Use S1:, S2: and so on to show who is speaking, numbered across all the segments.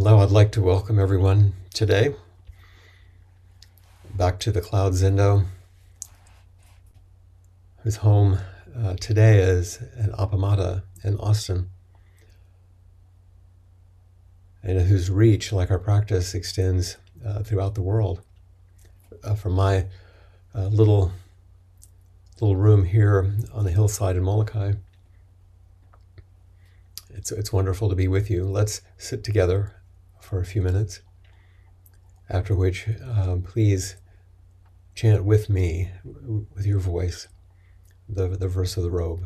S1: Hello, I'd like to welcome everyone today back to the Cloud Zendo, whose home uh, today is in Appamada in Austin, and whose reach, like our practice, extends uh, throughout the world. Uh, from my uh, little little room here on the hillside in Molokai, it's it's wonderful to be with you. Let's sit together for a few minutes. After which, um, please chant with me, with your voice, the, the verse of the robe.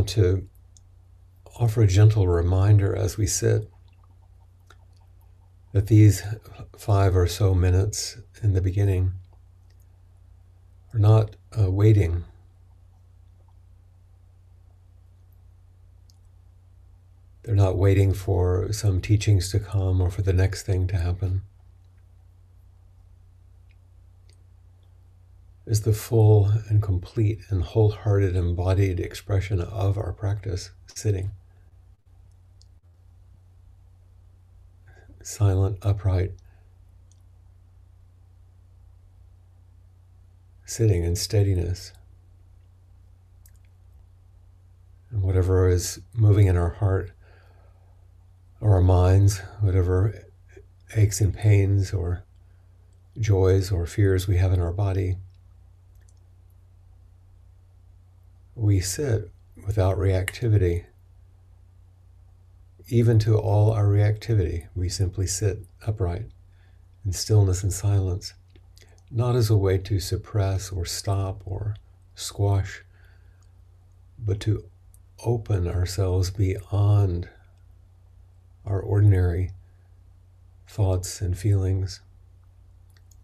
S1: Want to offer a gentle reminder as we sit that these five or so minutes in the beginning are not uh, waiting. They're not waiting for some teachings to come or for the next thing to happen. Is the full and complete and wholehearted embodied expression of our practice sitting. Silent, upright, sitting in steadiness. And whatever is moving in our heart or our minds, whatever aches and pains or joys or fears we have in our body we sit without reactivity. Even to all our reactivity, we simply sit upright in stillness and silence, not as a way to suppress or stop or squash, but to open ourselves beyond our ordinary thoughts and feelings,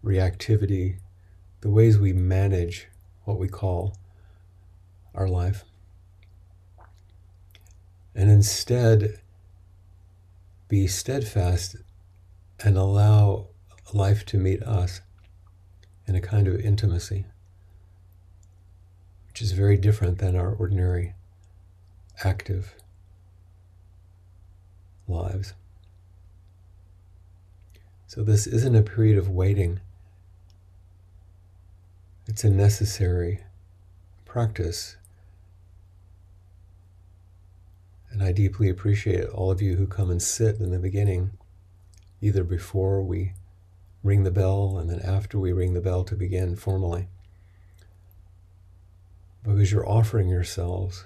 S1: reactivity, the ways we manage what we call our life. And instead, be steadfast and allow life to meet us in a kind of intimacy, which is very different than our ordinary active lives. So, this isn't a period of waiting, it's a necessary practice And I deeply appreciate all of you who come and sit in the beginning, either before we ring the bell and then after we ring the bell to begin formally. Because you're offering yourselves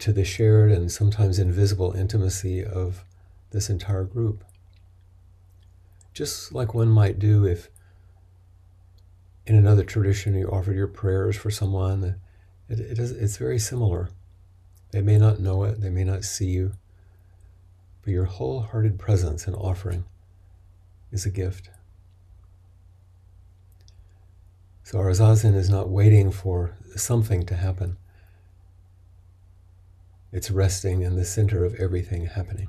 S1: to the shared and sometimes invisible intimacy of this entire group. Just like one might do if in another tradition you offered your prayers for someone it, it is, it's very similar. They may not know it, they may not see you, but your wholehearted presence and offering is a gift. So our zazen is not waiting for something to happen. It's resting in the center of everything happening.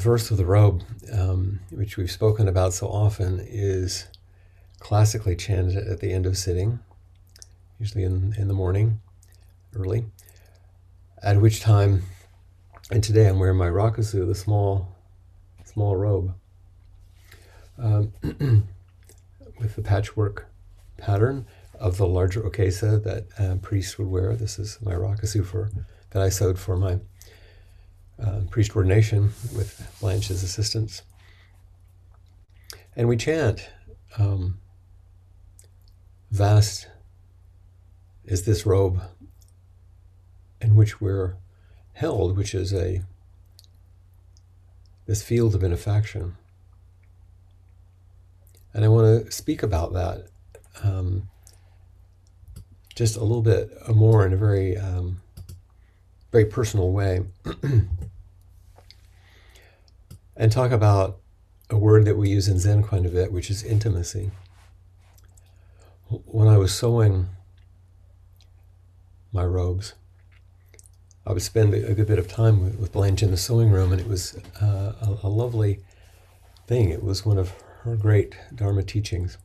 S1: Verse of the robe, um, which we've spoken about so often, is classically chanted at the end of sitting, usually in, in the morning, early, at which time, and today I'm wearing my rakusu, the small, small robe, um, with the patchwork pattern of the larger okesa that uh, priests would wear. This is my rakusu for that I sewed for my uh, priest ordination with Blanche's assistance. And we chant, um, Vast is this robe in which we're held, which is a this field of benefaction. And I want to speak about that um, just a little bit more in a very, um, very personal way. and talk about a word that we use in Zen quite a bit, which is intimacy. When I was sewing my robes, I would spend a good bit of time with, Blanche in the sewing room, and it was uh, a, a, lovely thing. It was one of her great Dharma teachings.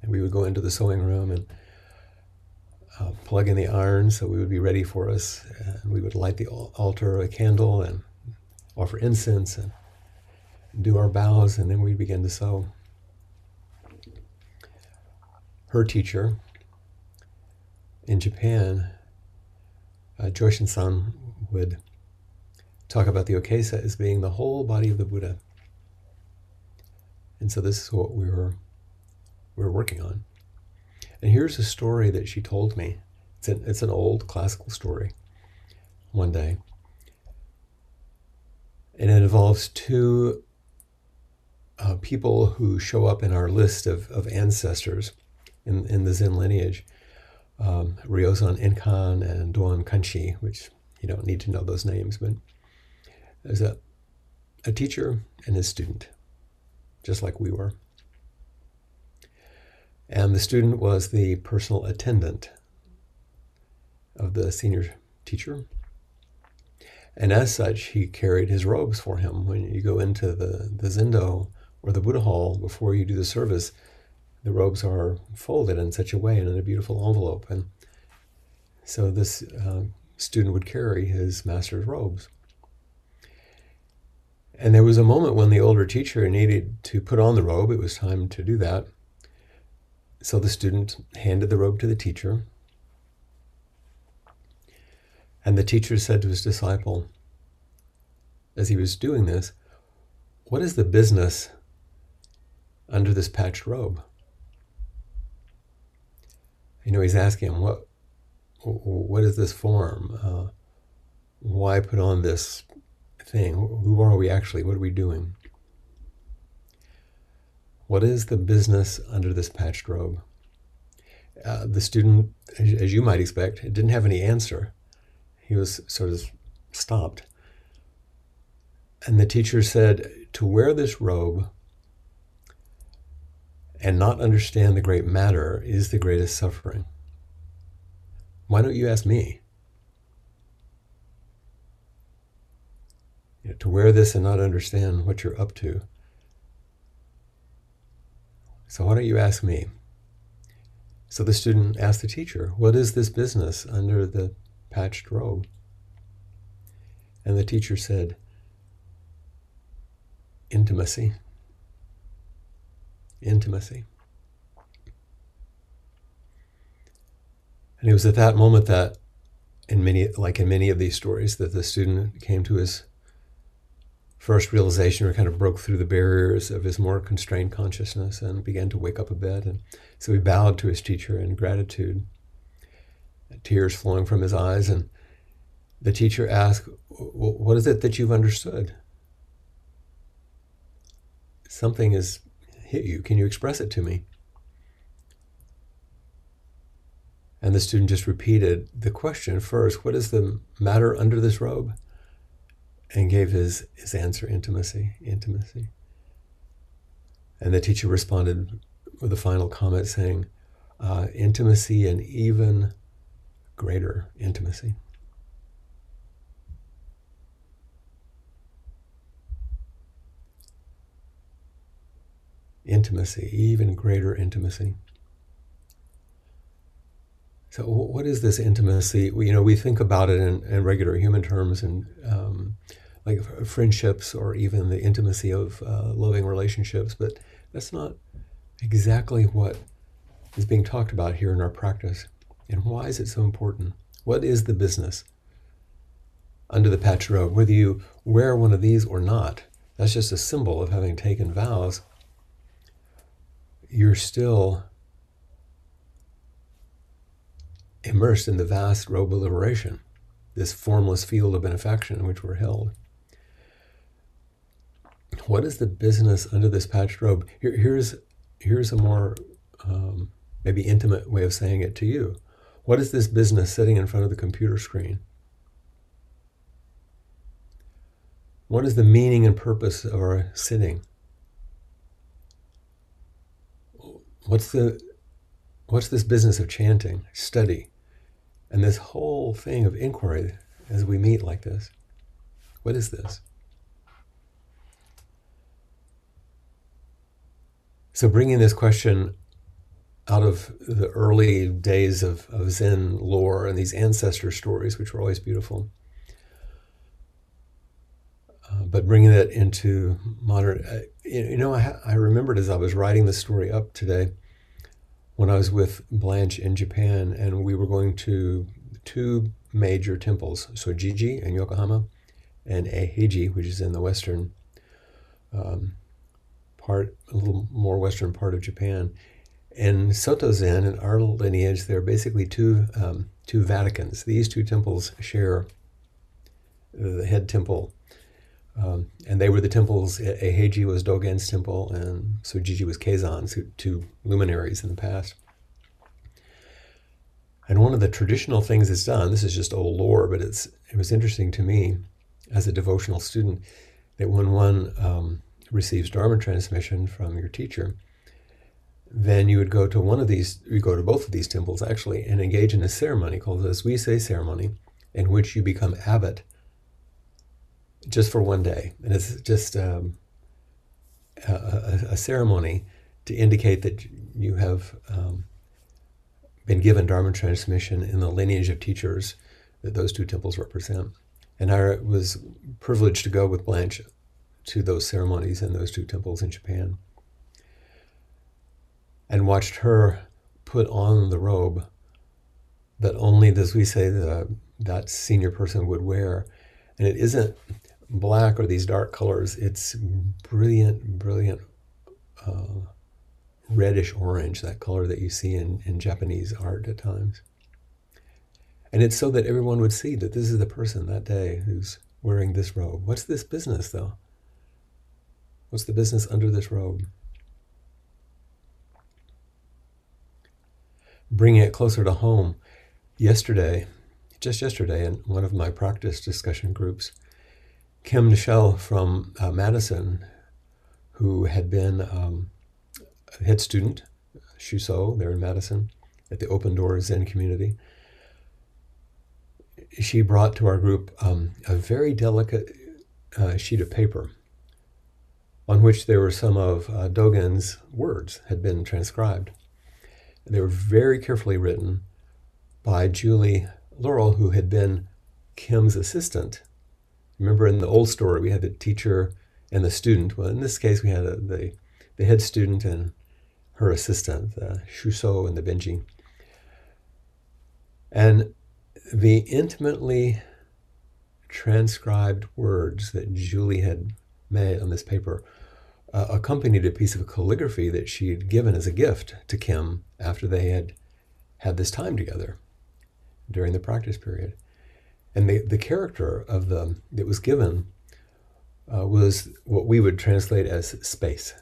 S1: And we would go into the sewing room and uh, plug in the iron so we would be ready for us. And we would light the altar, a candle, and offer incense and do our bows, and then we begin to sew. Her teacher in Japan, uh, Joshin san, would talk about the Okesa as being the whole body of the Buddha. And so this is what we were, we were working on. And here's a story that she told me. It's an, it's an old classical story. One day. And it involves two uh, people who show up in our list of, of ancestors in, in the Zen lineage, um, Ryozan Enkan and Doan Kanchi, which you don't need to know those names, but there's a, a teacher and his student, just like we were. And the student was the personal attendant of the senior teacher. And as such, he carried his robes for him. When you go into the, the Zendo, or the Buddha Hall before you do the service, the robes are folded in such a way and in a beautiful envelope. And so this uh, student would carry his master's robes. And there was a moment when the older teacher needed to put on the robe. It was time to do that. So the student handed the robe to the teacher. And the teacher said to his disciple, as he was doing this, What is the business under this patched robe? You know, he's asking him, What, what is this form? Uh, why put on this thing? Who are we actually? What are we doing? What is the business under this patched robe? Uh, the student, as you might expect, didn't have any answer. He was sort of stopped. And the teacher said, To wear this robe and not understand the great matter is the greatest suffering. Why don't you ask me? You know, to wear this and not understand what you're up to. So why don't you ask me? So the student asked the teacher, What is this business under the patched robe? And the teacher said, Intimacy. Intimacy. And it was at that moment that, in many, like in many of these stories, that the student came to his first realization or kind of broke through the barriers of his more constrained consciousness and began to wake up a bit. And so he bowed to his teacher in gratitude, tears flowing from his eyes. And the teacher asked, What is it that you've understood? Something has hit you. Can you express it to me? And the student just repeated the question first What is the matter under this robe? And gave his, his answer intimacy, intimacy. And the teacher responded with a final comment saying, uh, intimacy and even greater intimacy. Intimacy, even greater intimacy. So, what is this intimacy? We, you know, we think about it in, in regular human terms, and um, like friendships or even the intimacy of uh, loving relationships, but that's not exactly what is being talked about here in our practice. And why is it so important? What is the business under the patch robe? Whether you wear one of these or not, that's just a symbol of having taken vows. You're still immersed in the vast robe of liberation, this formless field of benefaction in which we're held what is the business under this patched robe? Here, here's here's a more um, maybe intimate way of saying it to you. What is this business sitting in front of the computer screen? What is the meaning and purpose of our sitting? What's the what's this business of chanting, study, and this whole thing of inquiry as we meet like this? What is this? So, bringing this question out of the early days of, of Zen lore and these ancestor stories, which were always beautiful, uh, but bringing that into modern, uh, you know, I, I remembered as I was writing the story up today when I was with Blanche in Japan, and we were going to two major temples, Sojiji in Yokohama and Eiheiji, which is in the western um, part, a little more western part of Japan. And Soto Zen and our lineage, they're basically two um, two Vaticans. These two temples share the head temple, um, and they were the temples. Eiheiji was Dogen's temple, and Sojiji was Keizan's, two luminaries in the past. And one of the traditional things it's done, this is just old lore, but it's it was interesting to me as a devotional student that when one um, receives Dharma transmission from your teacher, then you would go to one of these, you go to both of these temples actually, and engage in a ceremony called the Zuise ceremony, in which you become abbot just for one day. And it's just um, a, a, a, ceremony to indicate that you have um, been given Dharma transmission in the lineage of teachers that those two temples represent. And I was privileged to go with Blanche to those ceremonies in those two temples in Japan and watched her put on the robe that only, as we say, the, that senior person would wear. And it isn't black or these dark colors, it's brilliant, brilliant uh, reddish orange, that color that you see in, in Japanese art at times. And it's so that everyone would see that this is the person that day who's wearing this robe. What's this business, though? What's the business under this robe? Bringing it closer to home, yesterday, just yesterday, in one of my practice discussion groups, Kim Nichelle from uh, Madison, who had been um, a head student, Shuso, there in Madison, at the Open Door Zen community, she brought to our group um, a very delicate uh, sheet of paper on which there were some of uh, Dogen's words had been transcribed. They were very carefully written by Julie Laurel, who had been Kim's assistant. Remember in the old story, we had the teacher and the student. Well, in this case, we had a, the, the head student and her assistant, the Shuso and the Benji. And the intimately transcribed words that Julie had made on this paper uh, accompanied a piece of calligraphy that she had given as a gift to Kim after they had had this time together during the practice period. And the, the character of the that was given uh, was what we would translate as space.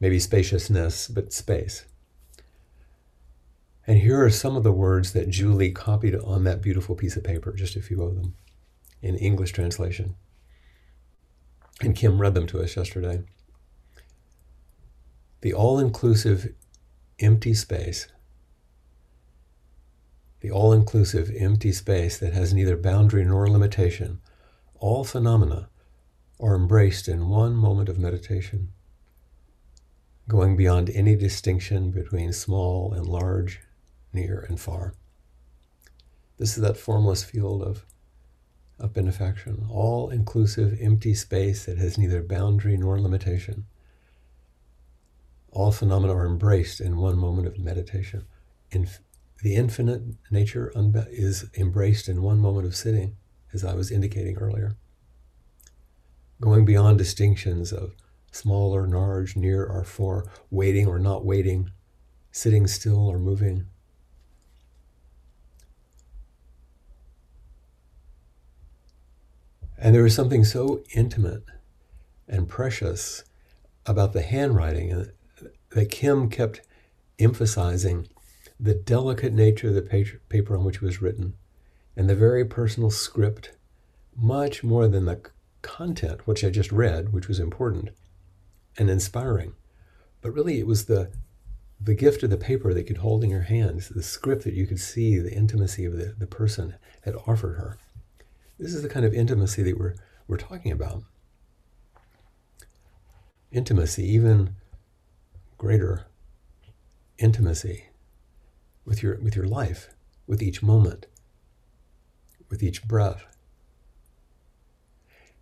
S1: Maybe spaciousness, but space. And here are some of the words that Julie copied on that beautiful piece of paper, just a few of them, in English translation. And Kim read them to us yesterday. The all inclusive empty space, the all inclusive empty space that has neither boundary nor limitation, all phenomena are embraced in one moment of meditation, going beyond any distinction between small and large, near and far. This is that formless field of of benefaction, all inclusive, empty space that has neither boundary nor limitation. All phenomena are embraced in one moment of meditation. In, the infinite nature is embraced in one moment of sitting, as I was indicating earlier. Going beyond distinctions of small or large, near or far, waiting or not waiting, sitting still or moving, And there was something so intimate and precious about the handwriting that Kim kept emphasizing the delicate nature of the paper on which it was written and the very personal script, much more than the content, which I just read, which was important and inspiring. But really, it was the the gift of the paper that you could hold in your hands, the script that you could see, the intimacy of the, the person had offered her. This is the kind of intimacy that we're, we're talking about. Intimacy, even greater intimacy with your, with your life, with each moment, with each breath.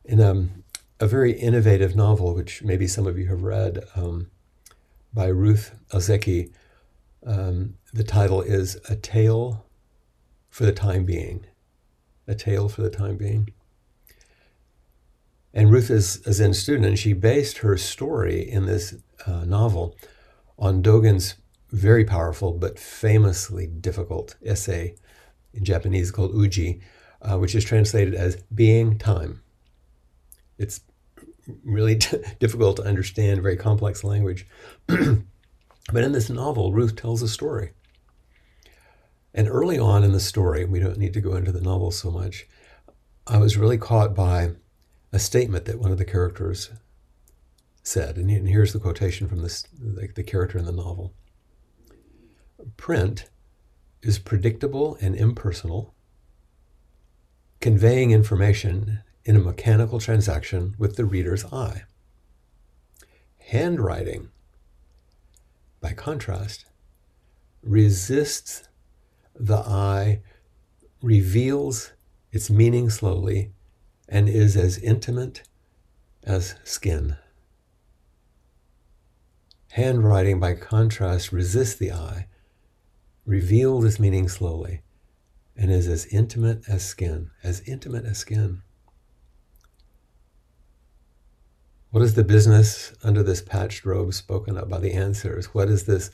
S1: In um, a very innovative novel, which maybe some of you have read, um, by Ruth Ozeki, um, the title is A Tale for the Time Being a tale for the time being. And Ruth is a Zen student, and she based her story in this uh, novel on Dogen's very powerful but famously difficult essay in Japanese called Uji, uh, which is translated as being time. It's really t- difficult to understand, very complex language. but in this novel, Ruth tells a story and early on in the story, we don't need to go into the novel so much, I was really caught by a statement that one of the characters said. And here's the quotation from this, the, the character in the novel Print is predictable and impersonal, conveying information in a mechanical transaction with the reader's eye. Handwriting, by contrast, resists the eye reveals its meaning slowly and is as intimate as skin. Handwriting, by contrast, resists the eye, reveals its meaning slowly, and is as intimate as skin, as intimate as skin. What is the business under this patched robe spoken of by the answers? What is this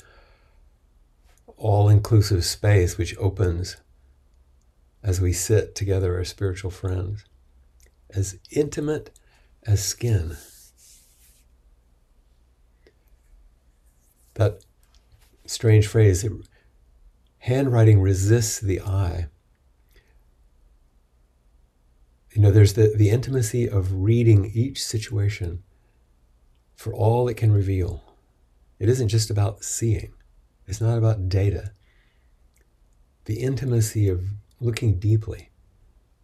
S1: all inclusive space which opens as we sit together as spiritual friends? As intimate as skin. that strange phrase handwriting resists the eye. You know, there's the, the intimacy of reading each situation for all it can reveal. It isn't just about seeing, it's not about data. The intimacy of looking deeply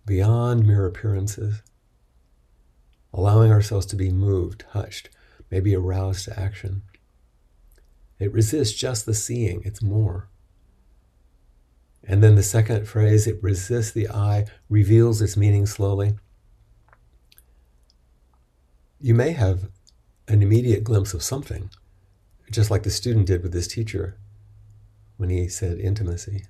S1: beyond mere appearances, allowing ourselves to be moved, hushed, maybe aroused to action. It resists just the seeing, it's more. And then the second phrase, it resists the eye, reveals its meaning slowly. You may have an immediate glimpse of something, just like the student did with his teacher when he said intimacy.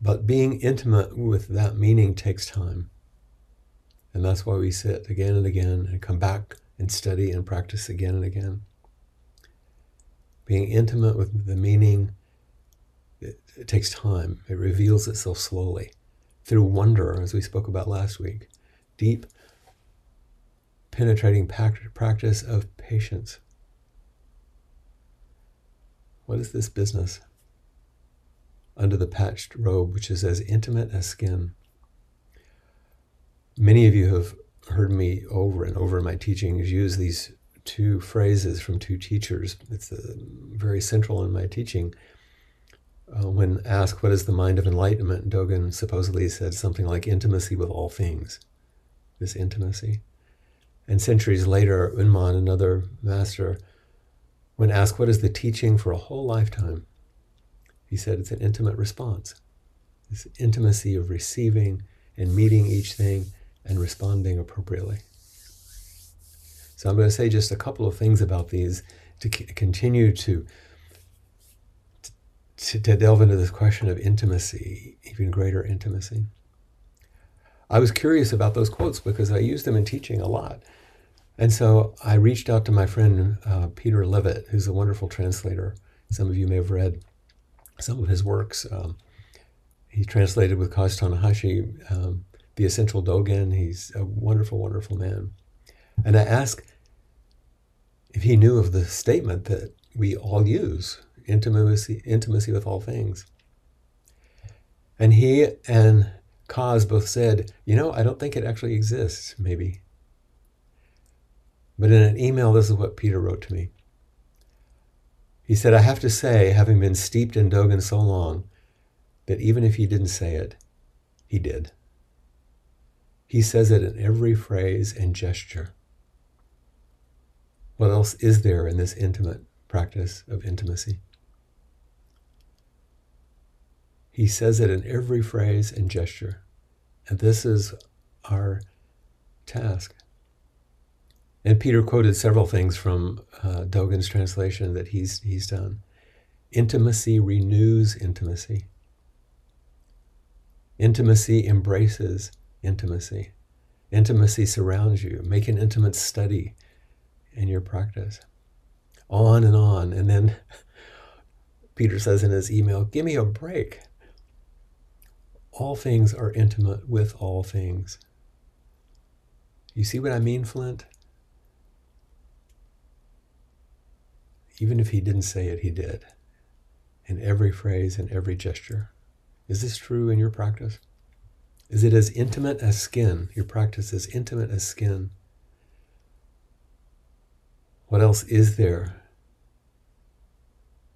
S1: But being intimate with that meaning takes time. And that's why we sit again and again and come back and study and practice again and again being intimate with the meaning, it, it takes time. It reveals itself slowly through wonder, as we spoke about last week. Deep, penetrating practice of patience. What is this business? Under the patched robe, which is as intimate as skin. Many of you have heard me over and over in my teachings use these two phrases from two teachers. It's very central in my teaching. Uh, when asked, What is the mind of enlightenment? Dogen supposedly said something like intimacy with all things. This intimacy. And centuries later, Ummon, another master, when asked, What is the teaching for a whole lifetime? He said, It's an intimate response. This intimacy of receiving and meeting each thing and responding appropriately. So I'm going to say just a couple of things about these to c- continue to, to, to delve into this question of intimacy, even greater intimacy. I was curious about those quotes because I use them in teaching a lot. And so I reached out to my friend uh, Peter Levitt, who's a wonderful translator. Some of you may have read some of his works. Um, he translated with Kaz Tanahashi um, The Essential Dogen. He's a wonderful, wonderful man. And I asked if he knew of the statement that we all use intimacy, intimacy with all things. And he and Kaz both said, you know, I don't think it actually exists, maybe. But in an email, this is what Peter wrote to me. He said, I have to say, having been steeped in Dogen so long, that even if he didn't say it, he did. He says it in every phrase and gesture. What else is there in this intimate practice of intimacy? He says it in every phrase and gesture. And this is our task. And Peter quoted several things from uh, Dogen's translation that he's, he's done. Intimacy renews intimacy. Intimacy embraces intimacy. Intimacy surrounds you. Make an intimate study in your practice. On and on. And then Peter says in his email, Give me a break. All things are intimate with all things. You see what I mean, Flint? Even if he didn't say it, he did. In every phrase and every gesture. Is this true in your practice? Is it as intimate as skin? Your practice is intimate as skin. What else is there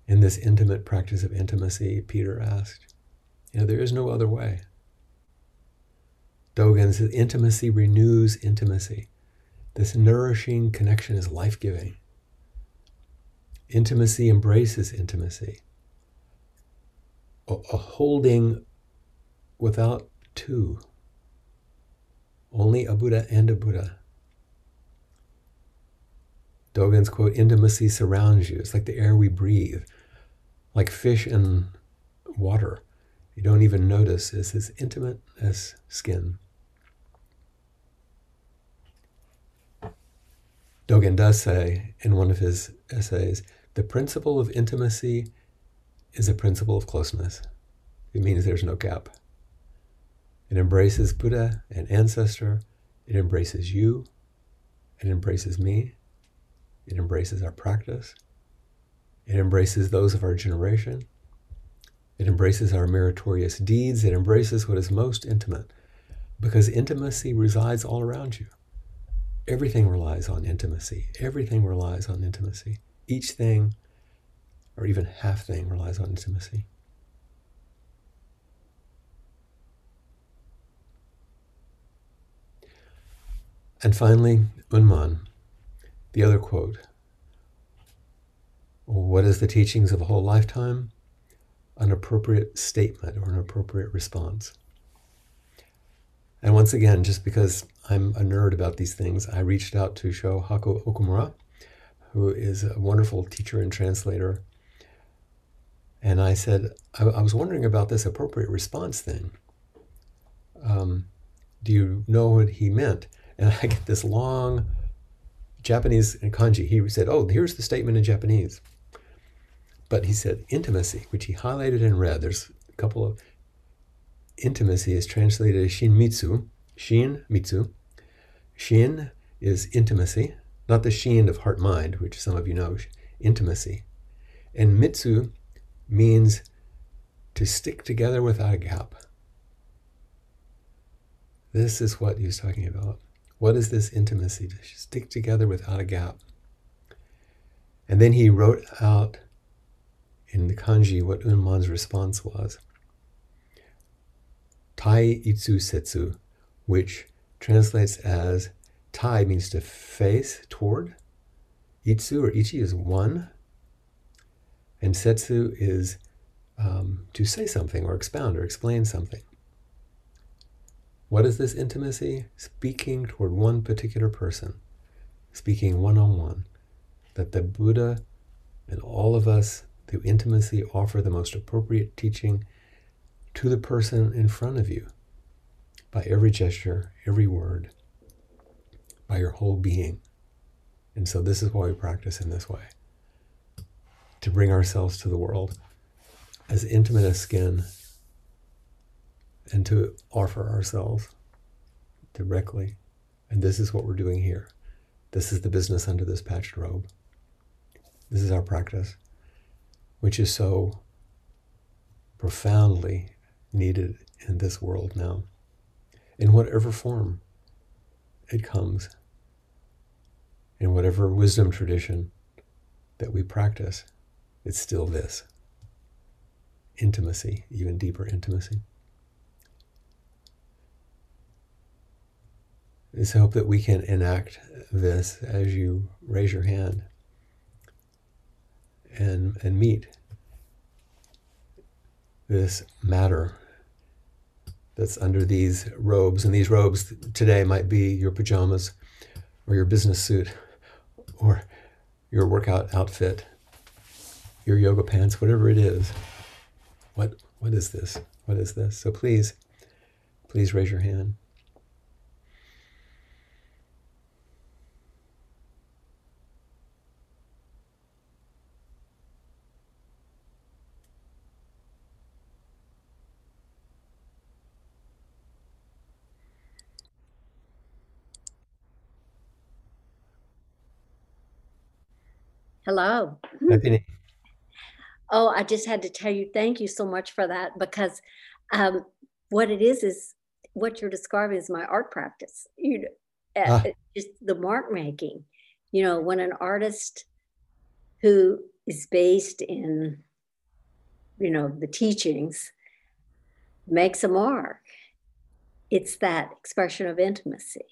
S1: in this intimate practice of intimacy? Peter asked. You know, there is no other way. Dogen says intimacy renews intimacy. This nourishing connection is life giving. Intimacy embraces intimacy. A, a holding without two. only a Buddha and a Buddha. Dogen's quote, intimacy surrounds you. It's like the air we breathe, like fish in water. You don't even notice it's as intimate as skin. Dogen does say in one of his essays the principle of intimacy is a principle of closeness. It means there's no gap. It embraces Buddha and ancestor. It embraces you. It embraces me. It embraces our practice. It embraces those of our generation. It embraces our meritorious deeds. It embraces what is most intimate because intimacy resides all around you. Everything relies on intimacy. Everything relies on intimacy. Each thing, or even half thing, relies on intimacy. And finally, Ummon, the other quote. What is the teachings of a whole lifetime? An appropriate statement or an appropriate response. And once again, just because I'm a nerd about these things, I reached out to Shohaku Okumura, who is a wonderful teacher and translator. And I said, I, I was wondering about this appropriate response thing. Um, do you know what he meant? And I get this long Japanese kanji. He said, Oh, here's the statement in Japanese. But he said intimacy, which he highlighted in red. There's a couple of intimacy is translated as shin mitsu. Shin mitsu. Shin is intimacy, not the shin of heart mind, which some of you know, intimacy. And mitsu means to stick together without a gap. This is what he's talking about. What is this intimacy? To stick together without a gap. And then he wrote out in the kanji what Ummon's response was. Tai Itsu Setsu, which translates as Tai means to face toward, Itsu or Ichi is one, and Setsu is um, to say something or expound or explain something. What is this intimacy? Speaking toward one particular person, speaking one on one. That the Buddha and all of us, through intimacy, offer the most appropriate teaching to the person in front of you by every gesture, every word, by your whole being. And so, this is why we practice in this way to bring ourselves to the world as intimate as skin and to offer ourselves directly. And this is what we're doing here. This is the business under this patched robe. This is our practice, which is so profoundly needed in this world now, in whatever form it comes, in whatever wisdom tradition that we practice, it's still this intimacy, even deeper intimacy. is hope that we can enact this as you raise your hand and, and meet this matter that's under these robes. And these robes today might be your pajamas or your business suit or your workout outfit, your yoga pants, whatever it is. What, what is this? What is this? So please, please raise your hand.
S2: Hello. Oh, I just had to tell you thank you so much for that because um, what it is is what you're describing is my art practice. You know, ah. just the mark making. You know, when an artist who is based in, you know, the teachings makes a mark, it's that expression of intimacy.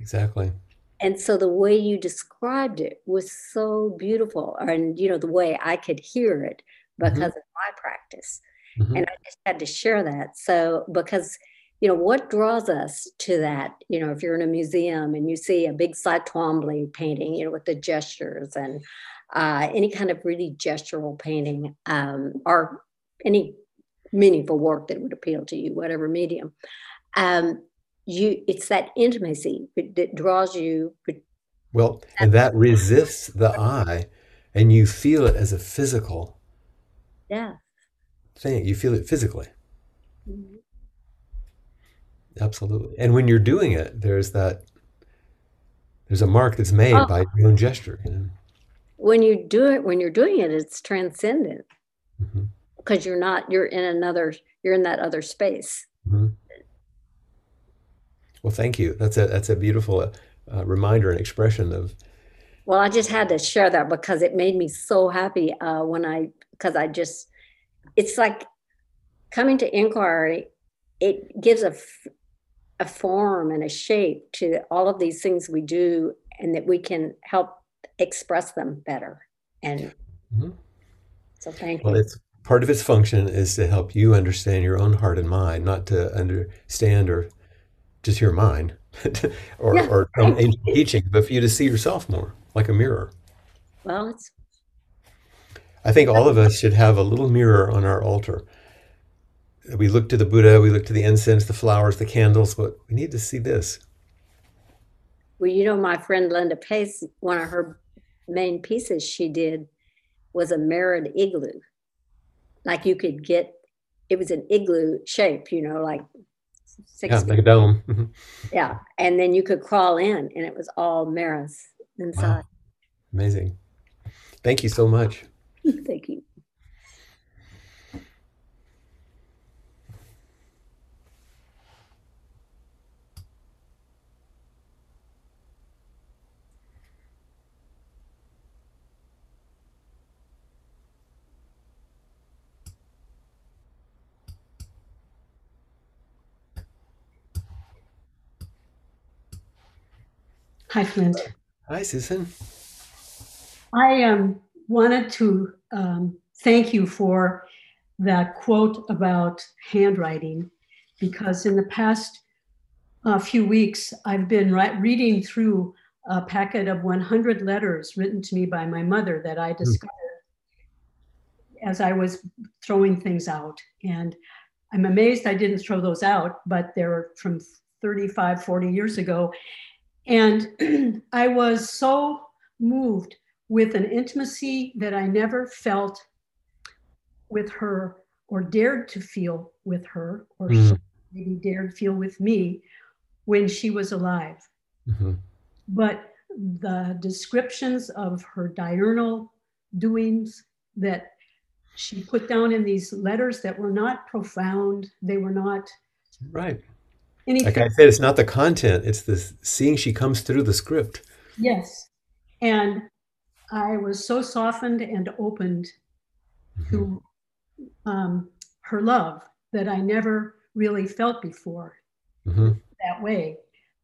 S1: Exactly
S2: and so the way you described it was so beautiful and you know the way i could hear it because mm-hmm. of my practice mm-hmm. and i just had to share that so because you know, what draws us to that? You know, if you're in a museum and you see a big Cy Twombly painting, you know, with the gestures and uh, any kind of really gestural painting um, or any meaningful work that would appeal to you, whatever medium. Um, you, it's that intimacy that draws you.
S1: Well, and that resists the eye, and you feel it as a physical
S2: yeah.
S1: thing. You feel it physically. Mm-hmm. Absolutely. And when you're doing it, there's that there's a mark that's made oh. by your own gesture. You know?
S2: When you do it, when you're doing it, it's transcendent mm-hmm. because you're not. You're in another. You're in that other space. Mm-hmm.
S1: Well, thank you. That's a that's a beautiful uh, reminder and expression of.
S2: Well, I just had to share that because it made me so happy uh, when I because I just it's like coming to inquiry. It gives a a form and a shape to all of these things we do and that we can help express them better and mm-hmm. so thank you.
S1: well,
S2: you
S1: it's part of its function is to help you understand your own heart and mind not to understand or just your mind or, yeah. or ancient teaching but for you to see yourself more like a mirror
S2: well it's
S1: i think all of us should have a little mirror on our altar we look to the Buddha, we look to the incense, the flowers, the candles, but we need to see this.
S2: Well, you know, my friend Linda Pace, one of her main pieces she did was a mirrored igloo. Like you could get, it was an igloo shape, you know, like
S1: six yeah, feet. like a dome.
S2: yeah, and then you could crawl in, and it was all mirrors inside. Wow.
S1: Amazing. Thank you so much.
S2: Thank you.
S3: Hi, Flint.
S1: Hi, Susan.
S3: I um, wanted to um, thank you for that quote about handwriting because in the past uh, few weeks, I've been reading through a packet of 100 letters written to me by my mother that I hmm. discovered mm. as I was throwing things out. And I'm amazed I didn't throw those out, but they're from 35, 40 years ago. And I was so moved with an intimacy that I never felt with her or dared to feel with her, or mm. maybe dared feel with me when she was alive. Mm-hmm. But the descriptions of her diurnal doings that she put down in these letters that were not profound, they were not
S1: right Anything. Like I said, it's not the content; it's the seeing she comes through the script.
S3: Yes, and I was so softened and opened mm-hmm. to um, her love that I never really felt before mm-hmm. that way.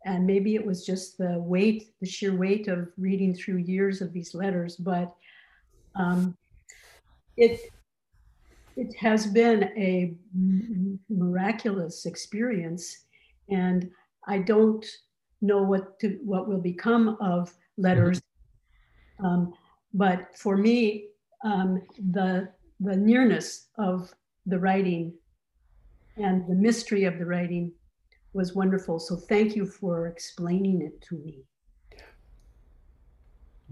S3: And maybe it was just the weight, the sheer weight of reading through years of these letters, but um, it it has been a miraculous experience and I don't know what to what will become of letters. Mm-hmm. Um, but for me, um, the the nearness of the writing and the mystery of the writing was wonderful. So thank you for explaining it to me.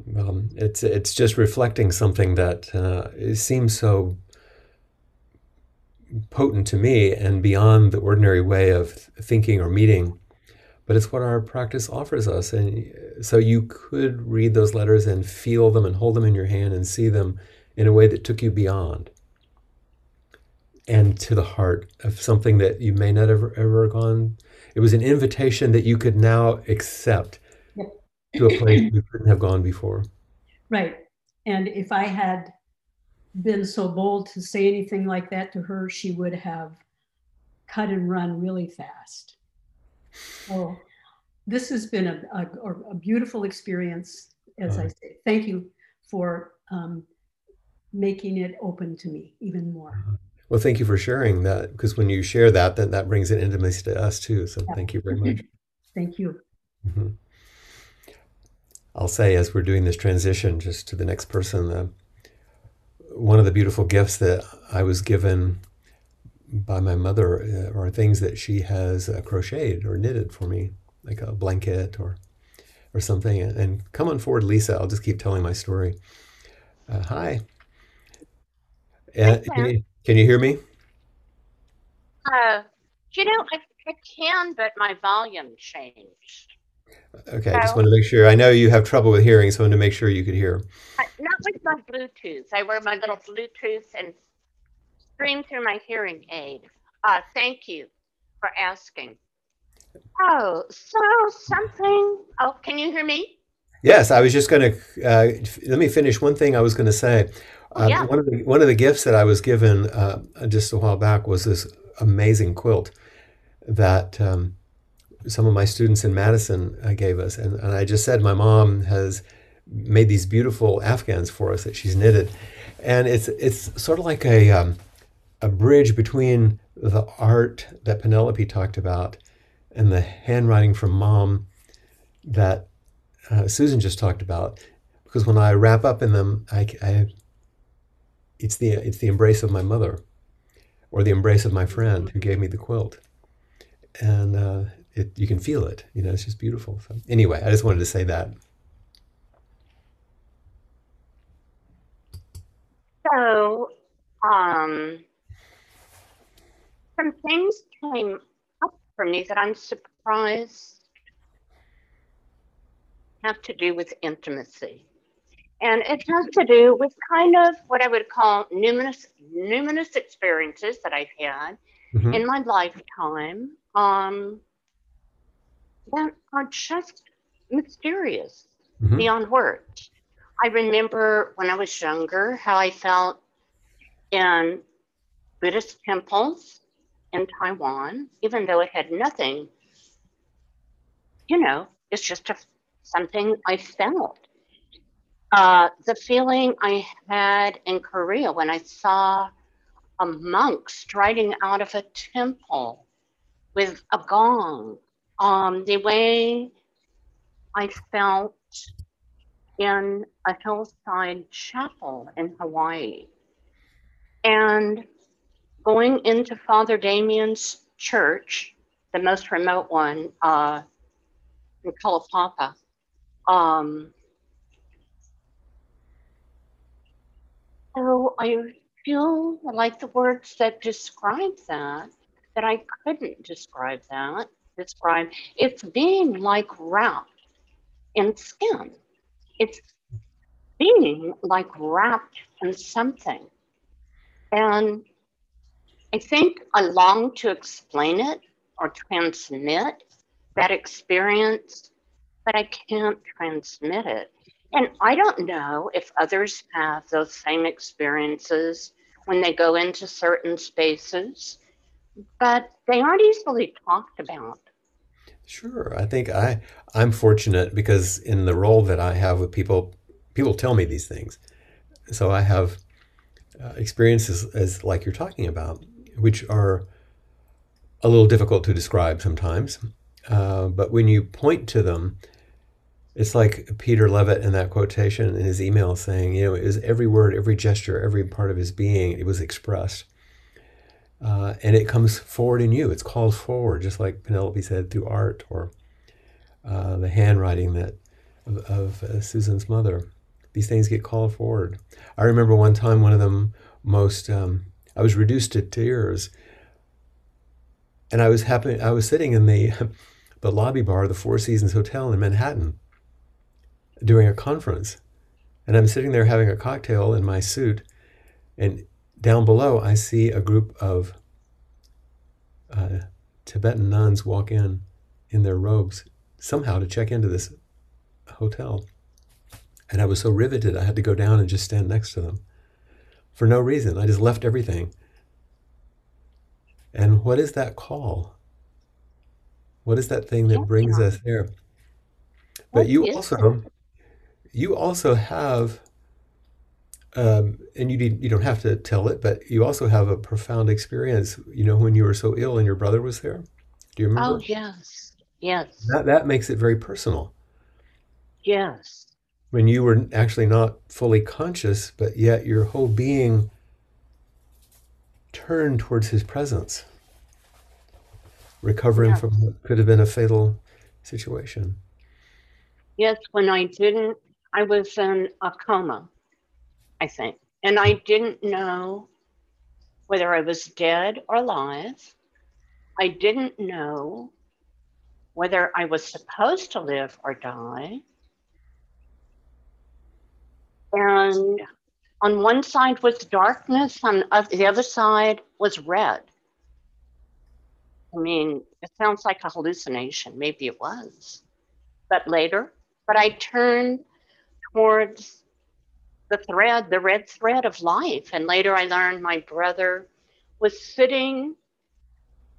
S1: Well, it's it's just reflecting something that uh, seems so potent to me and beyond the ordinary way of thinking or meeting but it's what our practice offers us. And so you could read those letters and feel them and hold them in your hand and see them in a way that took you beyond and to the heart of something that you may not have ever, ever gone. It was an invitation that you could now accept to a place you couldn't have gone before.
S3: Right. And if i had been so bold to say anything like that to her, she would have cut and run really fast. So this has been a, a, a beautiful experience, as I say. Thank you for um, making it open to me even more.
S1: Well, thank you for sharing that because when you share that, then that brings an intimacy to us too. So
S3: Yeah.
S1: thank you very much.
S3: Thank you.
S1: hmm I'll say as we're doing this transition just to the next person, uh, one of the beautiful gifts that I was given by my mother uh, are things that she has uh, crocheted or knitted for me, like a blanket or or something. And, and come on forward, Lisa. I'll just keep telling my story. Uh, hi.
S4: Hi
S1: can you can you hear me?
S4: Uh, you know, I, I can, but my volume changed.
S1: Okay, I just want to make sure. I know you have trouble with hearing, so I want to make sure you could hear.
S4: not with my Bluetooth. I wear my little Bluetooth and stream through my hearing aid. Uh, thank you for asking. Oh, so something. Oh, can you hear me?
S1: Yes, I was just going to uh, let me finish one thing I was going to say. Uh,
S4: yeah.
S1: one of the one of the gifts that I was given uh, just a while back was this amazing quilt that um, some of my students in Madison uh, gave us, and, and I just said my mom has made these beautiful Afghans for us that she's knitted, and it's it's sort of like a um, a bridge between the art that Penelope talked about and the handwriting from mom that uh, Susan just talked about. Because when I wrap up in them, I, I it's the it's the embrace of my mother or the embrace of my friend who gave me the quilt, and uh, it you can feel it. You know, it's just beautiful. So anyway, I just wanted to say that.
S4: So, um, some things came up for me that I'm surprised have to do with intimacy. And it has to do with kind of what I would call numerous numerous experiences that I've had
S1: hmm
S4: in my lifetime um, that are just mysterious
S1: hmm
S4: beyond words. I remember when I was younger how I felt in Buddhist temples in Taiwan, even though it had nothing, you know, it's just a, something I felt. Uh, the feeling I had in Korea when I saw a monk striding out of a temple with a gong, um, the way I felt in a hillside chapel in Hawaii. And going into Father Damien's church, the most remote one uh, in Kalaupapa, um, so I feel like the words that describe that, that I couldn't describe that, describe it's being like wrapped in skin. It's being like wrapped in something. And I think I long to explain it or transmit that experience, but I can't transmit it. And I don't know if others have those same experiences when they go into certain spaces, but they aren't easily talked about.
S1: Sure, I think I I'm fortunate because in the role that I have with people, people tell me these things. So I have uh, experiences as like you're talking about, which are a little difficult to describe sometimes. Uh, but when you point to them, it's like Peter Levitt in that quotation in his email saying, you know, it was every word, every gesture, every part of his being, it was expressed. Uh, and it comes forward in you. It's called forward, just like Penelope said, through art or uh, the handwriting that of, of uh, Susan's mother. These things get called forward. I remember one time, one of them most, um, I was reduced to tears, and I was happy. I was sitting in the the lobby bar of the Four Seasons Hotel in Manhattan during a conference, and I'm sitting there having a cocktail in my suit, and down below I see a group of uh, Tibetan nuns walk in in their robes somehow to check into this hotel. And I was so riveted, I had to go down and just stand next to them for no reason. I just left everything. And what is that call? What is that thing that brings us there? But you also you also have um, and you need, you don't have to tell it, but you also have a profound experience. You know, when you were so ill and your brother was there. Do you remember?
S4: Oh, yes. Yes.
S1: That that makes it very personal.
S4: Yes.
S1: When you were actually not fully conscious, but yet your whole being turned towards his presence, recovering
S4: Yeah.
S1: from what could have been a fatal situation.
S4: Yes, when I didn't, I was in a coma, I think. And I didn't know whether I was dead or alive. I didn't know whether I was supposed to live or die. And on one side was darkness, on the other side was red. I mean, it sounds like a hallucination. Maybe it was. But later, but I turned towards the thread, the red thread of life. And later I learned my brother was sitting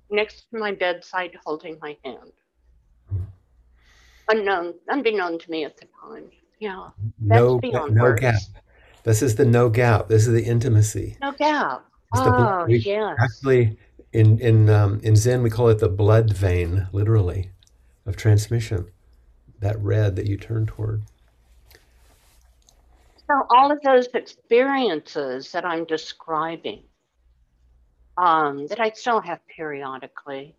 S4: next to my bedside holding my hand. Unknown, unbeknown to me at the time. Yeah,
S1: No,
S4: beyond
S1: no
S4: words.
S1: gap. This is the no gap. This is the intimacy.
S4: no gap.
S1: It's
S4: Oh, yes.
S1: Actually, in in um, in Zen, we call it the blood vein, literally, of transmission. That red that you turn toward.
S4: So all of those experiences that I'm describing, um, that I still have periodically,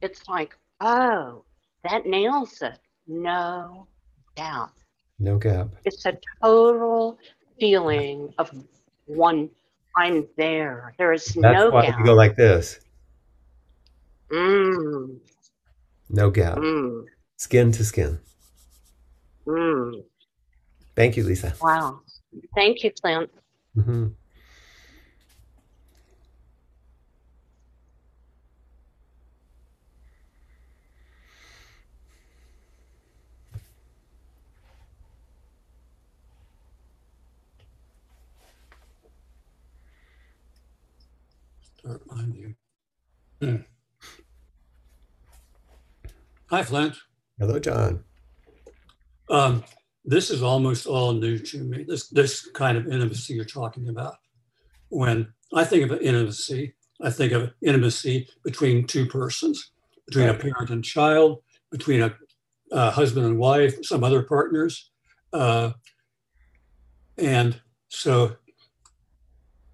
S4: it's like, oh, that nails it. No doubt.
S1: No gap.
S4: It's a total feeling of one. I'm there. There is
S1: That's
S4: no
S1: why
S4: gap.
S1: you go like this.
S4: mm,
S1: No gap.
S4: mm,
S1: Skin to skin.
S4: mm.
S1: Thank you, Lisa.
S4: Wow. Thank you, Clint.
S1: hmm
S5: Start my mute. Hmm. Hi, Flint.
S1: Hello, John.
S5: Um, this is almost all new to me. This this kind of intimacy you're talking about. When I think of intimacy, I think of intimacy between two persons, between a parent and child, between a, a husband and wife, some other partners, uh, and so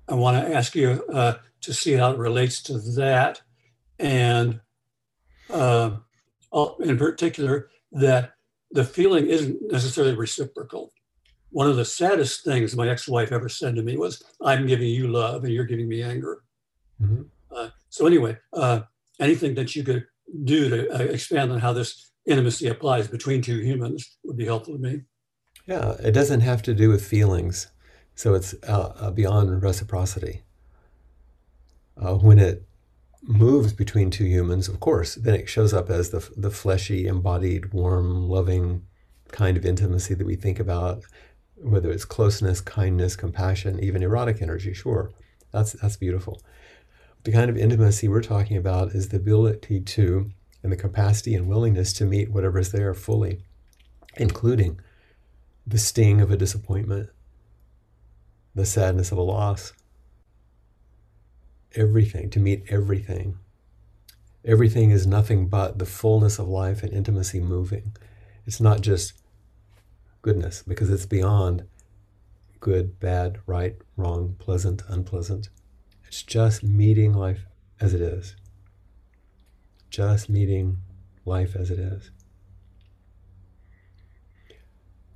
S5: I want to ask you uh, to see how it relates to that, and uh, in particular that the feeling isn't necessarily reciprocal. One of the saddest things my ex-wife ever said to me was, "I'm giving you love and you're giving me anger."
S1: Mhm.
S5: Uh, so anyway, uh, anything that you could do to uh, expand on how this intimacy applies between two humans would be helpful to me.
S1: Yeah, it doesn't have to do with feelings, so it's uh, uh, beyond reciprocity. Uh, when it moves between two humans, of course, then it shows up as the the fleshy, embodied, warm, loving kind of intimacy that we think about, whether it's closeness, kindness, compassion, even erotic energy. Sure, that's that's beautiful. The kind of intimacy we're talking about is the ability to, and the capacity and willingness to meet whatever is there fully, including the sting of a disappointment, the sadness of a loss, everything, to meet everything. Everything is nothing but the fullness of life and intimacy moving. It's not just goodness, because it's beyond good, bad, right, wrong, pleasant, unpleasant. It's just meeting life as it is. Just meeting life as it is.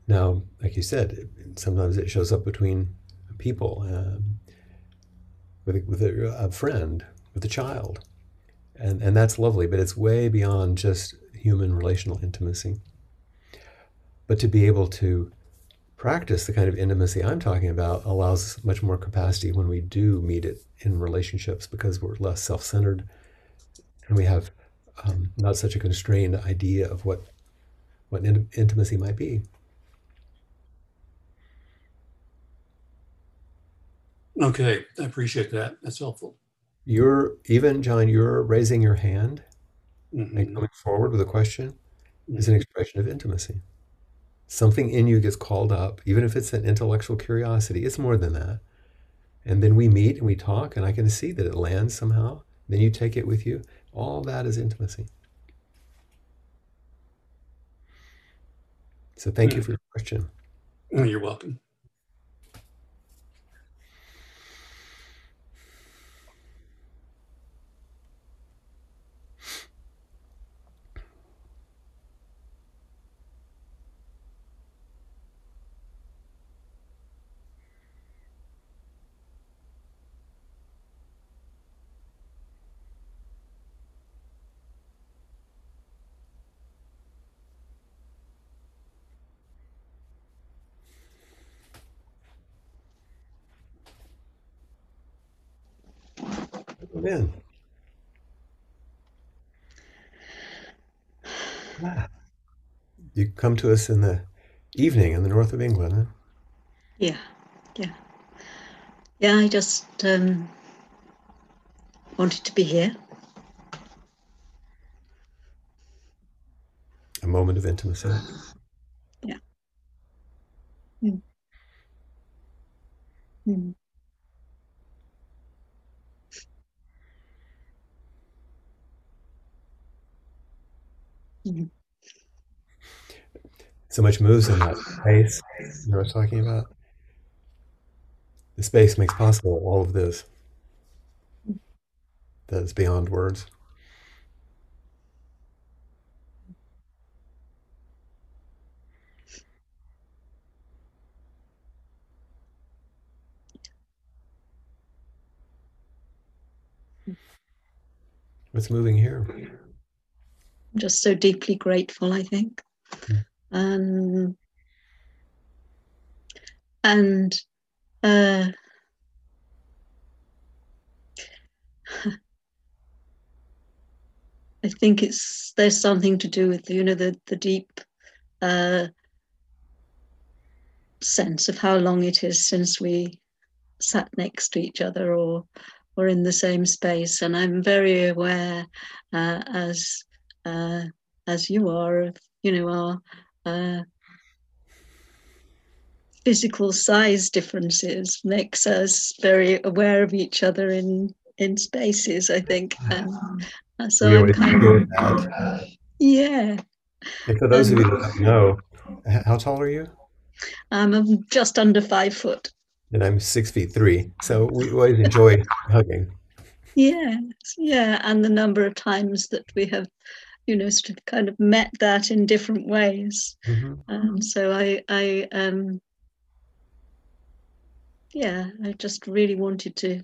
S1: Now, like you said, sometimes it shows up between people, um, with, a, with a, a friend, with a child. And, and that's lovely, but it's way beyond just human relational intimacy. But to be able to practice the kind of intimacy I'm talking about allows much more capacity when we do meet it in relationships because we're less self centered and we have um, not such a constrained idea of what, what in- intimacy might be.
S5: Okay, I appreciate that. That's helpful.
S1: You're even John. You're raising your hand and
S5: Mhm.
S1: coming forward with a question is an expression of intimacy. something in you gets called up, even if it's an intellectual curiosity, it's more than that. And then we meet and we talk, and I can see that it lands somehow. Then you take it with you. All that is intimacy. So thank you for your question.
S5: You're welcome.
S1: In. Ah. You come to us in the evening in the north of England, huh?
S6: Yeah, yeah. Yeah, I just um, wanted to be here.
S1: A moment of intimacy.
S6: Yeah. Mm. Mm. Mm-hmm.
S1: So much moves in that space. You I'm talking about? The space makes possible all of this that is beyond words. What's moving here?
S6: I'm just so deeply grateful, I think. Mm. Um, and uh, I think it's there's something to do with you know the the deep uh, sense of how long it is since we sat next to each other or or in the same space, and I'm very aware uh, as uh, as you are, you know, our uh, physical size differences makes us very aware of each other in in spaces. I think, and so I'm kind of, yeah.
S1: And for those um, of you that don't know, how tall are you?
S6: I'm just under five foot.
S1: And I'm six feet three, so we always enjoy hugging.
S6: Yeah, yeah, and the number of times that we have you know sort of kind of met that in different ways mm-hmm. um, so i i um yeah i just really wanted to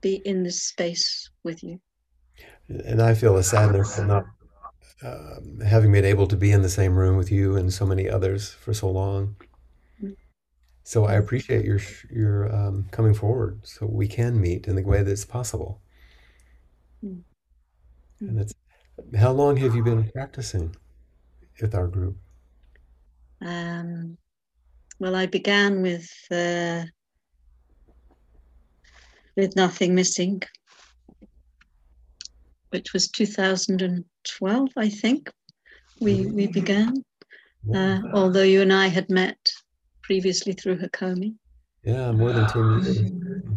S6: be in this space with you
S1: and i feel a sadness for not uh, having been able to be in the same room with you and so many others for so long mm. so i appreciate your your um, coming forward so we can meet in the way that's possible mm. And it's how long have you been practicing with our group?
S6: Um, well, I began with uh, with nothing missing, which was 2012, I think. We we began, uh, although you and I had met previously through Hakomi.
S1: Yeah, more than ten years.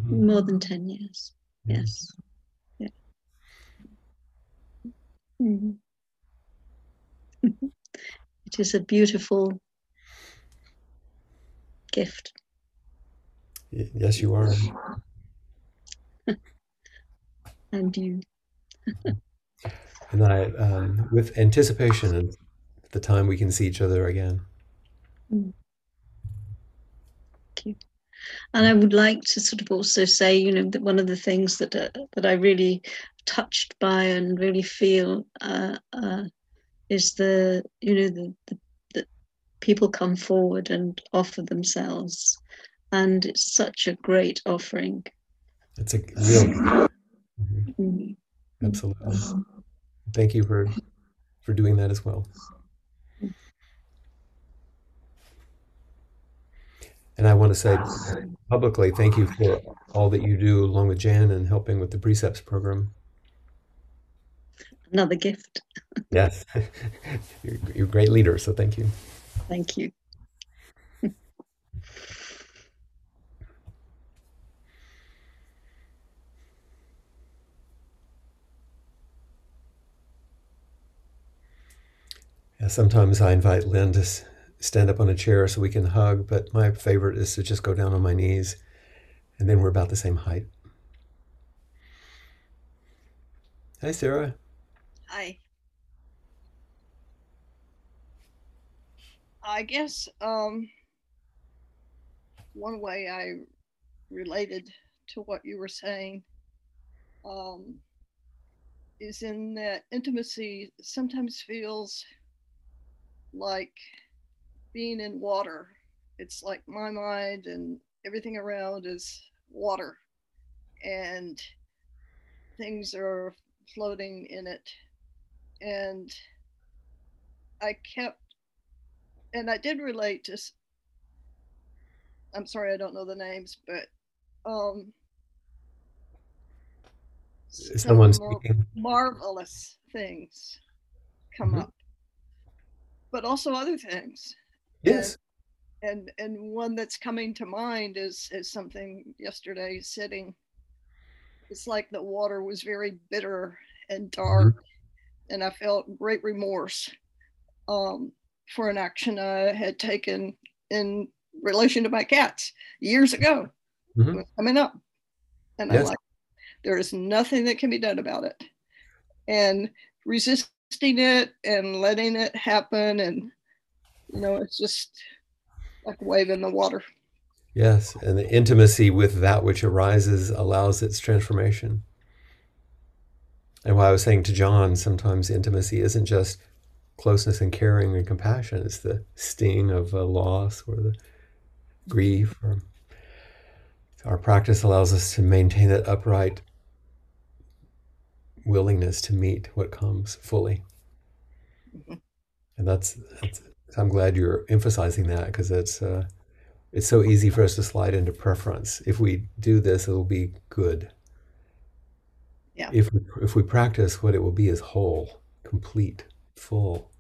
S6: More than ten years. Yes. Mm-hmm. it is a beautiful gift.
S1: Yes, you are.
S6: and you.
S1: and I, um, with anticipation of the time we can see each other again.
S6: Mm. And I would like to sort of also say, you know, that one of the things that uh, that I really touched by and really feel uh, uh, is the you know the, the, the people come forward and offer themselves and it's such a great offering
S1: it's a real mm-hmm. mm-hmm. absolutely thank you for for doing that as well and i want to say publicly thank you for all that you do along with jan and helping with the precepts program
S6: another gift.
S1: yes, you're, you're a great leader, so thank you.
S6: Thank you.
S1: Sometimes I invite Lynn to stand up on a chair so we can hug, but my favorite is to just go down on my knees and then we're about the same height. Hi, Sarah.
S7: Hi. I guess um, one way I related to what you were saying um, is in that intimacy sometimes feels like being in water. It's like my mind and everything around is water and things are floating in it. And I kept, and I did relate to, I'm sorry, I don't know the names, but um,
S1: someone speaking.
S7: marvelous things come mm-hmm. up, but also other things.
S1: Yes.
S7: And, and and one that's coming to mind is is something yesterday sitting. It's like the water was very bitter and dark, mm-hmm. and I felt great remorse um, for an action I had taken in relation to my cats years ago, mm-hmm. coming up, and yes. I'm like, there is nothing that can be done about it, and resisting it and letting it happen and you know, it's just like a wave in the water.
S1: Yes, and the intimacy with that which arises allows its transformation. And what I was saying to John, sometimes intimacy isn't just closeness and caring and compassion, it's the sting of a loss or the grief. Or our practice allows us to maintain that upright willingness to meet what comes fully. Mm-hmm. And that's, that's I'm glad you're emphasizing that because it's uh, it's so easy for us to slide into preference. If we do this, it'll be good.
S7: Yeah.
S1: If we, if we practice, what it will be is whole, complete, full.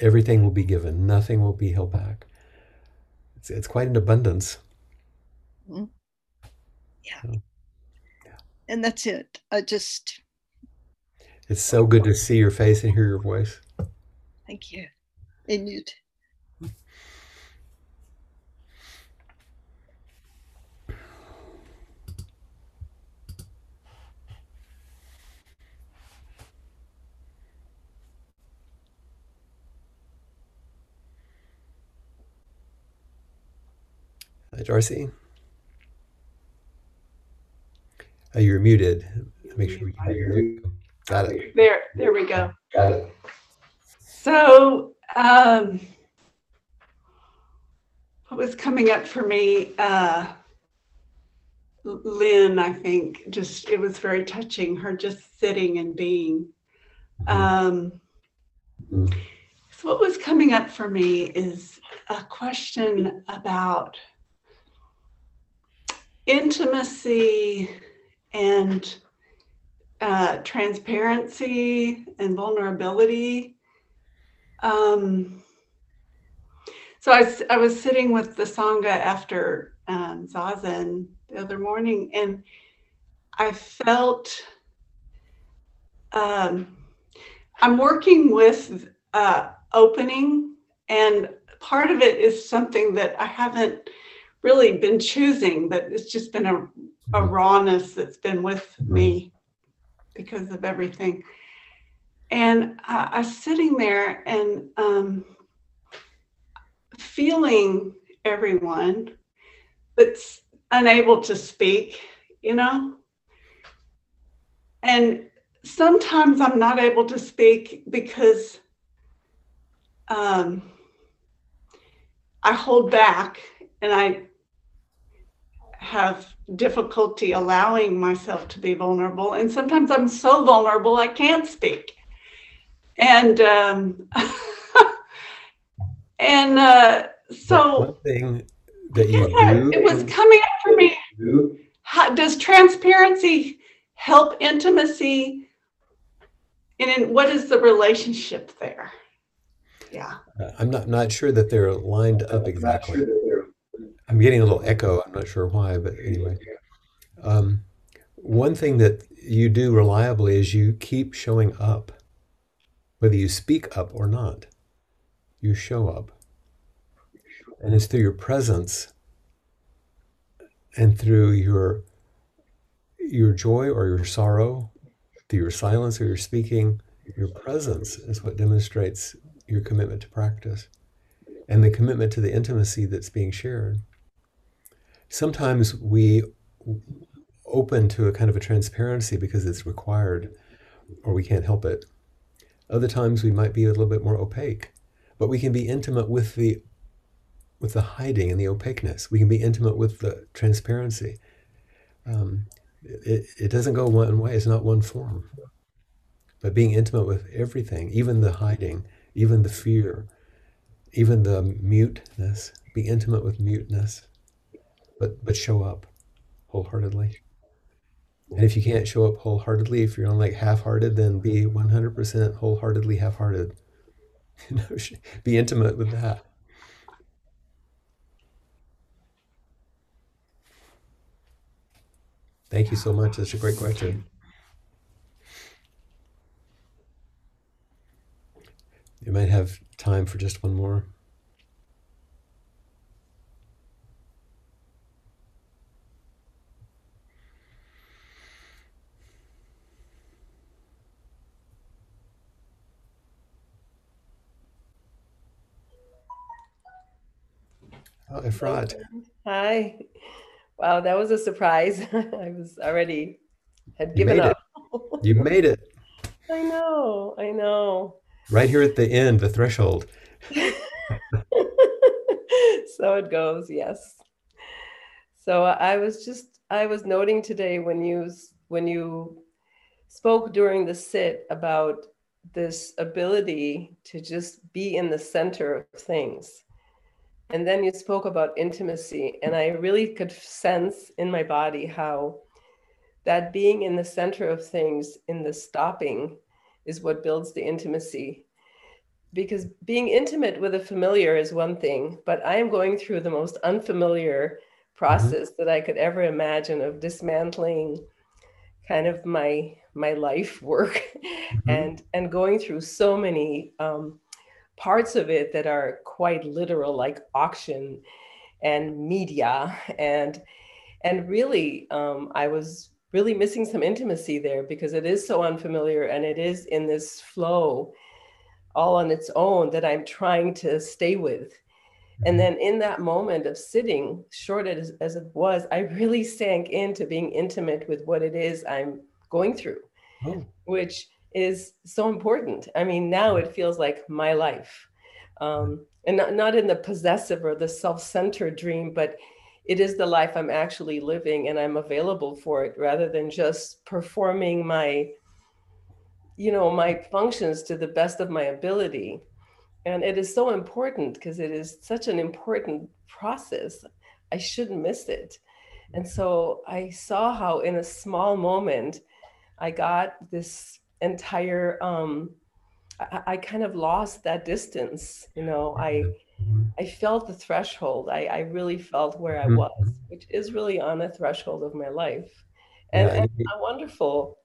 S1: Everything will be given. Nothing will be held back. It's, it's quite an abundance.
S7: Mm-hmm. Yeah. So, yeah. And that's it. I just.
S1: It's so good to see your face and hear your voice.
S7: Thank you in
S1: Hi, Darcy. Oh, you're muted. Make sure we can hear you. Got it.
S8: There, there we go.
S1: Got it.
S8: So um, what was coming up for me, uh, Lynn, I think, just it was very touching. Her just sitting and being. Um, so what was coming up for me is a question about intimacy and uh, transparency and vulnerability um, so I, I was sitting with the Sangha after um, Zazen the other morning, and I felt um, I'm working with uh, opening, and part of it is something that I haven't really been choosing, but it's just been a, a rawness that's been with me because of everything. And I, I was sitting there and um, feeling everyone, but unable to speak, you know? And sometimes I'm not able to speak because um, I hold back and I have difficulty allowing myself to be vulnerable. And sometimes I'm so vulnerable I can't speak and um, and uh, so
S1: one thing that you
S8: yeah, do it was coming up for me How, does transparency help intimacy and in, what is the relationship there? Yeah.
S1: Uh, I'm not not sure that they're lined up exactly. I'm getting a little echo. I'm not sure why, but anyway. Um, one thing that you do reliably is you keep showing up, whether you speak up or not. You show up. And it's through your presence and through your your joy or your sorrow, through your silence or your speaking, your presence is what demonstrates your commitment to practice and the commitment to the intimacy that's being shared. Sometimes we open to a kind of a transparency because it's required or we can't help it. Other times we might be a little bit more opaque, but we can be intimate with the with the hiding and the opaqueness. We can be intimate with the transparency. Um, it, it doesn't go one way, it's not one form. But being intimate with everything, even the hiding, even the fear, even the muteness, be intimate with muteness, but, but show up wholeheartedly. And if you can't show up wholeheartedly, if you're on like half-hearted, then be 100% wholeheartedly half-hearted. You know, be intimate with that. Thank you so much. That's a great question. You might have time for just one more. Oh, Efrat.
S9: Hi. Wow, that was a surprise. I was already had given
S1: made it.
S9: up.
S1: You made it.
S9: I know, I know.
S1: Right here at the end, the threshold.
S9: So it goes, yes. So I was just I was noting today when you when you spoke during the sit about this ability to just be in the center of things. And then you spoke about intimacy and I really could sense in my body how that being in the center of things in the stopping is what builds the intimacy. Because being intimate with a familiar is one thing, but I am going through the most unfamiliar process that I could ever imagine of dismantling kind of my my life work and and going through so many um, parts of it that are quite literal like auction and media and and really um, i was really missing some intimacy there because it is so unfamiliar and it is in this flow all on its own that I'm trying to stay with. And then in that moment of sitting, short as, as it was, I really sank into being intimate with what it is I'm going through,
S1: Oh.
S9: which is so important. I mean, now it feels like my life. Um, and not, not in the possessive or the self centered dream, but it is the life I'm actually living and I'm available for it rather than just performing my you know my functions to the best of my ability and it is so important because it is such an important process i shouldn't miss it and so i saw how in a small moment i got this entire um i, I kind of lost that distance you know i
S1: Mhm.
S9: i felt the threshold i, I really felt where i
S1: Mhm.
S9: was which is really on the threshold of my life and,
S1: Yeah,
S9: and
S1: and,
S9: a wonderful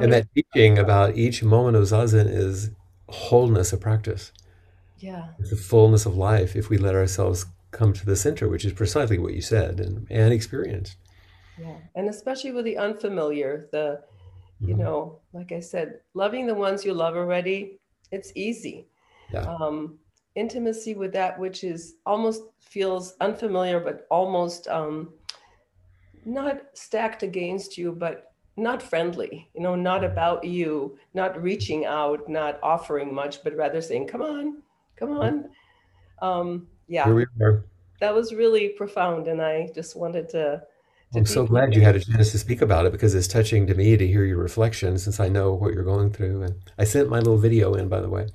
S1: and
S9: wonderful
S1: that teaching about each moment of zazen is wholeness of practice.
S9: yeah
S1: It's the fullness of life if we let ourselves come to the center, which is precisely what you said and, and experienced.
S9: Yeah, and especially with the unfamiliar, the, you
S1: Mhm.
S9: know, like I said, loving the ones you love already, it's easy.
S1: Yeah.
S9: Um, intimacy with that which is almost feels unfamiliar, but almost um, not stacked against you, but not friendly, you know, not about you, not reaching out, not offering much, but rather saying, come on, come on. Um,
S1: Here
S9: yeah, that was really profound. And I just wanted to
S1: I'm so glad you had a chance to speak about it because it's touching to me to hear your reflection since I know what you're going through. And I sent my little video in, by the way.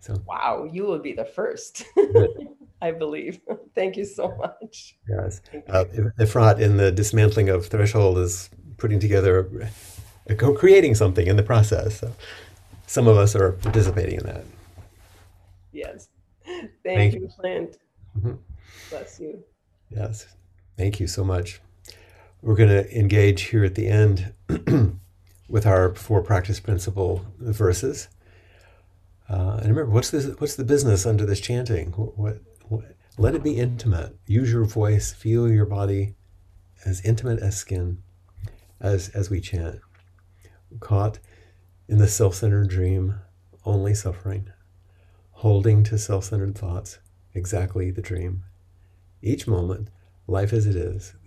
S1: So,
S9: Wow, you will be the first. I believe. Thank you so much.
S1: Yes. Uh, Efrat in the dismantling of threshold is putting together, uh, co-creating something in the process. So some of us are participating in that.
S9: Yes. Thank,
S1: Thank you.
S9: Clint.
S1: Mhm.
S9: Bless you.
S1: Yes. Thank you so much. We're going to engage here at the end with our four practice principle verses. Uh, and remember, what's this? What's the business under this chanting? What, what, what? Let it be intimate. Use your voice. Feel your body as intimate as skin, as as we chant. Caught in the self-centered dream, only suffering. Holding to self-centered thoughts, exactly the dream. Each moment, life as it is,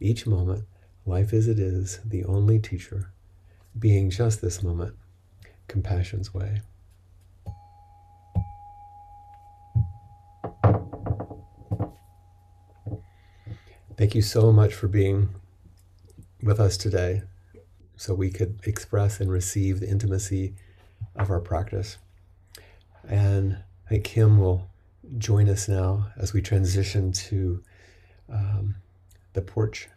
S1: Each moment, life as it is, the only teacher, being just this moment, compassion's way. Thank you so much for being with us today so we could express and receive the intimacy of our practice. And I think Kim will join us now as we transition to um, the porch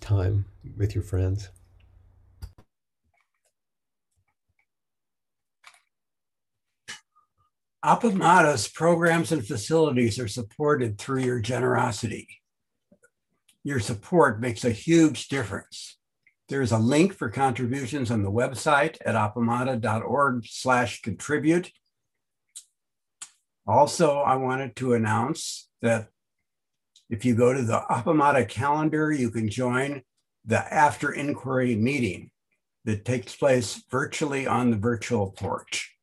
S1: time with your friends.
S10: Appamada's programs and facilities are supported through your generosity. Your support makes a huge difference. There's a link for contributions on the website at appamada.org slash contribute. Also, I wanted to announce that if you go to the Appamada calendar, you can join the after inquiry meeting that takes place virtually on the virtual porch.